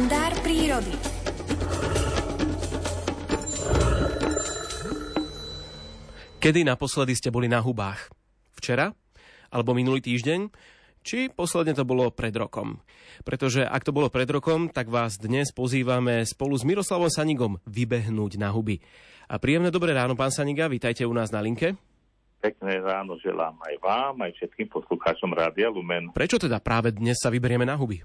Kalendár prírody. Kedy naposledy ste boli na hubách? Včera? Alebo minulý týždeň? Či posledne to bolo pred rokom? Pretože ak to bolo pred rokom, tak vás dnes pozývame spolu s Miroslavom Sanigom vybehnúť na huby. A príjemné dobré ráno, pán Saniga, vítajte u nás na linke. Pekné ráno želám aj vám, aj všetkým poslucháčom Rádia Lumen. Prečo teda práve dnes sa vyberieme na huby?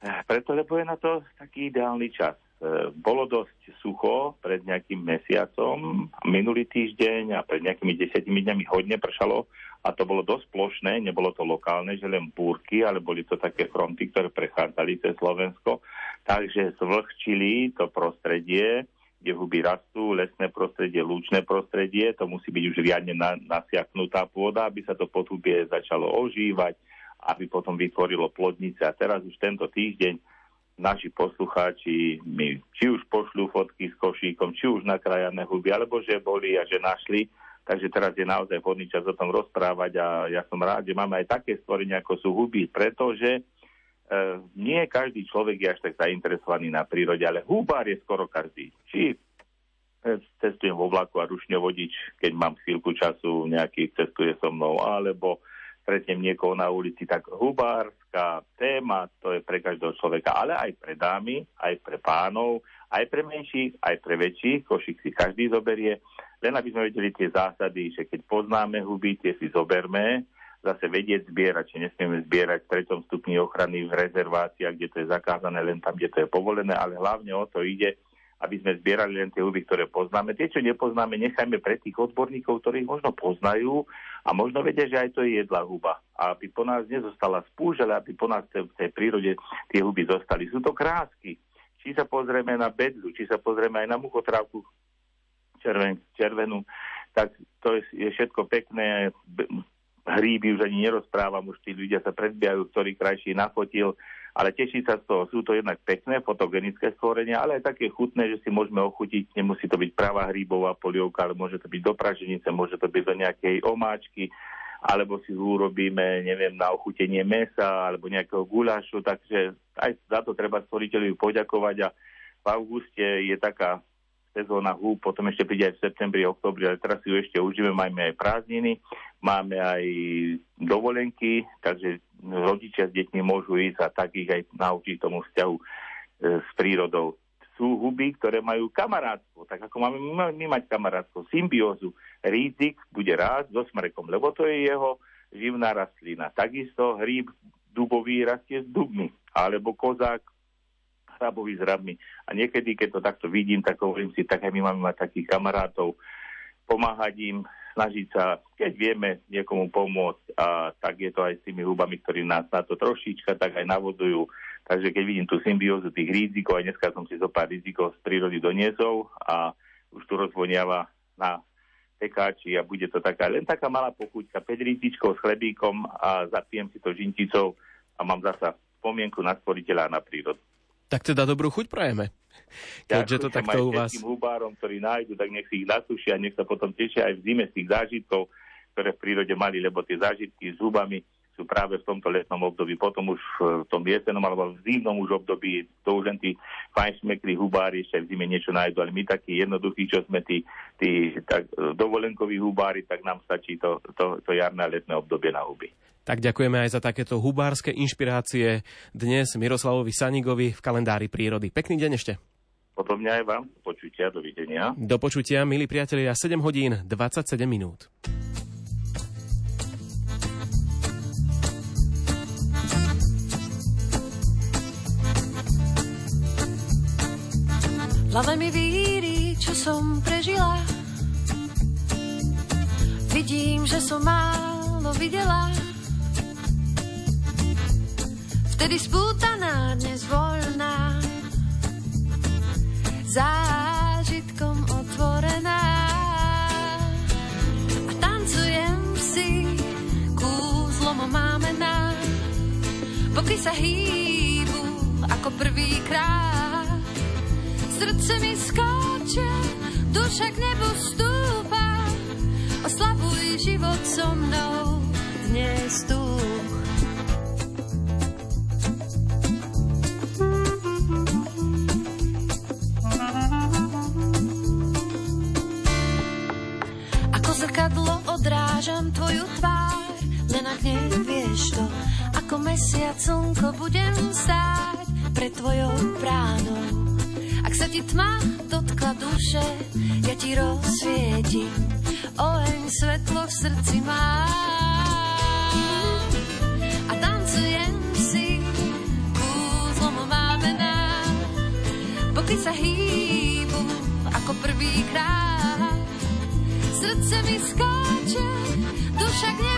Preto, lebo je na to taký ideálny čas. E, bolo dosť sucho pred nejakým mesiacom, minulý týždeň a pred nejakými desiatimi dňami hodne pršalo a to bolo dosť plošné, nebolo to lokálne, že len búrky, ale boli to také fronty, ktoré prechádzali cez Slovensko. Takže zvlhčili to prostredie, kde huby rastú, lesné prostredie, lúčne prostredie, to musí byť už riadne na, nasiaknutá pôda, aby sa to potubie začalo ožívať, aby potom vytvorilo plodnice. A teraz už tento týždeň naši poslucháči mi či už pošľú fotky s košíkom, či už nakrajané huby, alebo že boli a že našli. Takže teraz je naozaj vhodný čas o tom rozprávať a ja som rád, že máme aj také stvorenia, ako sú huby, pretože e, nie každý človek je až tak zainteresovaný na prírode, ale hubár je skoro každý. Či e, cestujem vo vlaku a rušňovodič, keď mám chvíľku času, nejaký cestuje so mnou, alebo stretnem niekoho na ulici, tak hubárska téma, to je pre každého človeka, ale aj pre dámy, aj pre pánov, aj pre menších, aj pre väčších, košík si každý zoberie, len aby sme vedeli tie zásady, že keď poznáme huby, tie si zoberme, zase vedieť zbierať, či nesmieme zbierať v treťom stupni ochrany v rezerváciách, kde to je zakázané, len tam, kde to je povolené, ale hlavne o to ide, aby sme zbierali len tie huby, ktoré poznáme. Tie, čo nepoznáme, nechajme pre tých odborníkov, ktorí možno poznajú a možno vedia, že aj to je jedla huba. A aby po nás nezostala spúž, ale aby po nás v tej prírode tie huby zostali. Sú to krásky. Či sa pozrieme na bedlu, či sa pozrieme aj na muchotrávku červen, červenú, tak to je, je všetko pekné. Hríby už ani nerozprávam, už tí ľudia sa predbiajú, ktorý krajší nafotil ale teší sa z toho. Sú to jednak pekné fotogenické stvorenia, ale aj také chutné, že si môžeme ochutiť. Nemusí to byť pravá hríbová polievka, ale môže to byť do praženice, môže to byť do nejakej omáčky, alebo si urobíme, neviem, na ochutenie mesa alebo nejakého gulášu, takže aj za to treba stvoriteľovi poďakovať a v auguste je taká sezóna hú, potom ešte príde aj v septembri, oktobri, ale teraz si ju ešte užijeme, máme aj prázdniny, máme aj dovolenky, takže rodičia s deťmi môžu ísť a tak ich aj naučiť tomu vzťahu e, s prírodou. Sú huby, ktoré majú kamarátstvo, tak ako máme my, mať kamarátstvo, symbiózu. Rízik bude rásť so smrekom, lebo to je jeho živná rastlina. Takisto hríb dubový rastie s dubmi, alebo kozák hrabový s hrabmi. A niekedy, keď to takto vidím, tak hovorím si, tak aj my máme mať takých kamarátov, pomáhať im, snažiť sa, keď vieme niekomu pomôcť, a tak je to aj s tými hubami, ktorí nás na to trošička tak aj navodujú. Takže keď vidím tú symbiózu tých rizikov, aj dneska som si zo pár rizikov z prírody doniesol a už tu rozvoniava na tekáči a bude to taká, len taká malá pochuťka, 5 rizičkov s chlebíkom a zapijem si to žinticou a mám zasa spomienku na stvoriteľa a na prírodu. Tak teda dobrú chuť prajeme. Keďže to takto u vás... hubárom, ktorí nájdu, tak nech si ich nasúšia, nech sa potom tešia aj v zime z tých zážitkov, ktoré v prírode mali, lebo tie zážitky s hubami sú práve v tomto letnom období. Potom už v tom jesenom alebo v zimnom už období to už len tí fajnšmekrí hubári ešte v zime niečo nájdu, ale my takí jednoduchí, čo sme tí, tí tak, dovolenkoví hubári, tak nám stačí to, to, to jarné a letné obdobie na huby. Tak ďakujeme aj za takéto hubárske inšpirácie dnes Miroslavovi Sanigovi v kalendári prírody. Pekný deň ešte. Podobne aj vám. Do počutia, dovidenia. Do počutia, milí priatelia, 7 hodín 27 minút. hlave mi víri, čo som prežila. Vidím, že som málo videla vtedy spútaná, dnes voľná, zážitkom otvorená. A tancujem si, kúzlom máme na, boky sa hýbu ako prvýkrát. Srdce mi skáče, duša k nebu stúpa, oslavuj život so mnou dnes tu. Pred tvojou bránou. Ak sa ti tma dotkla duše, ja ti rozsvietim, oheň svetlo v srdci má. A tancujem si, kúzlom máme nám, boky sa hýbu ako prvýkrát. Srdce mi skáče, duša k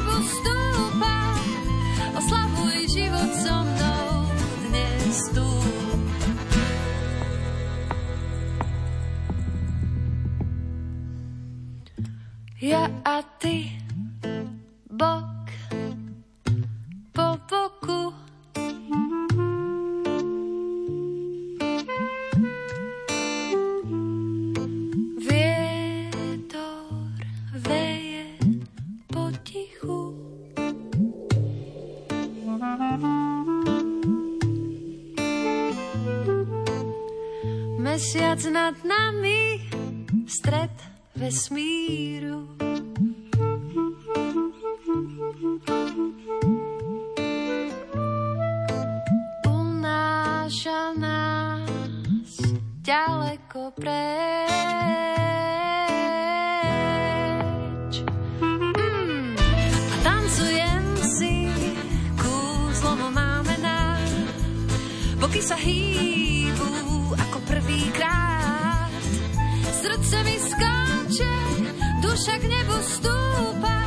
Ja a ty, bok po boku. Vietor veje potichu. Mesiac nad nami, stred Vesmiro duša k nebu stúpa,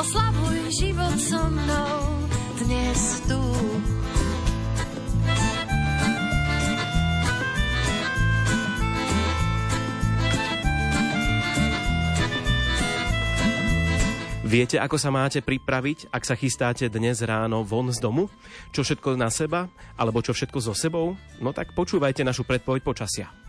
oslavuj život so mnou dnes tu. Viete, ako sa máte pripraviť, ak sa chystáte dnes ráno von z domu? Čo všetko na seba, alebo čo všetko so sebou? No tak počúvajte našu predpoveď počasia.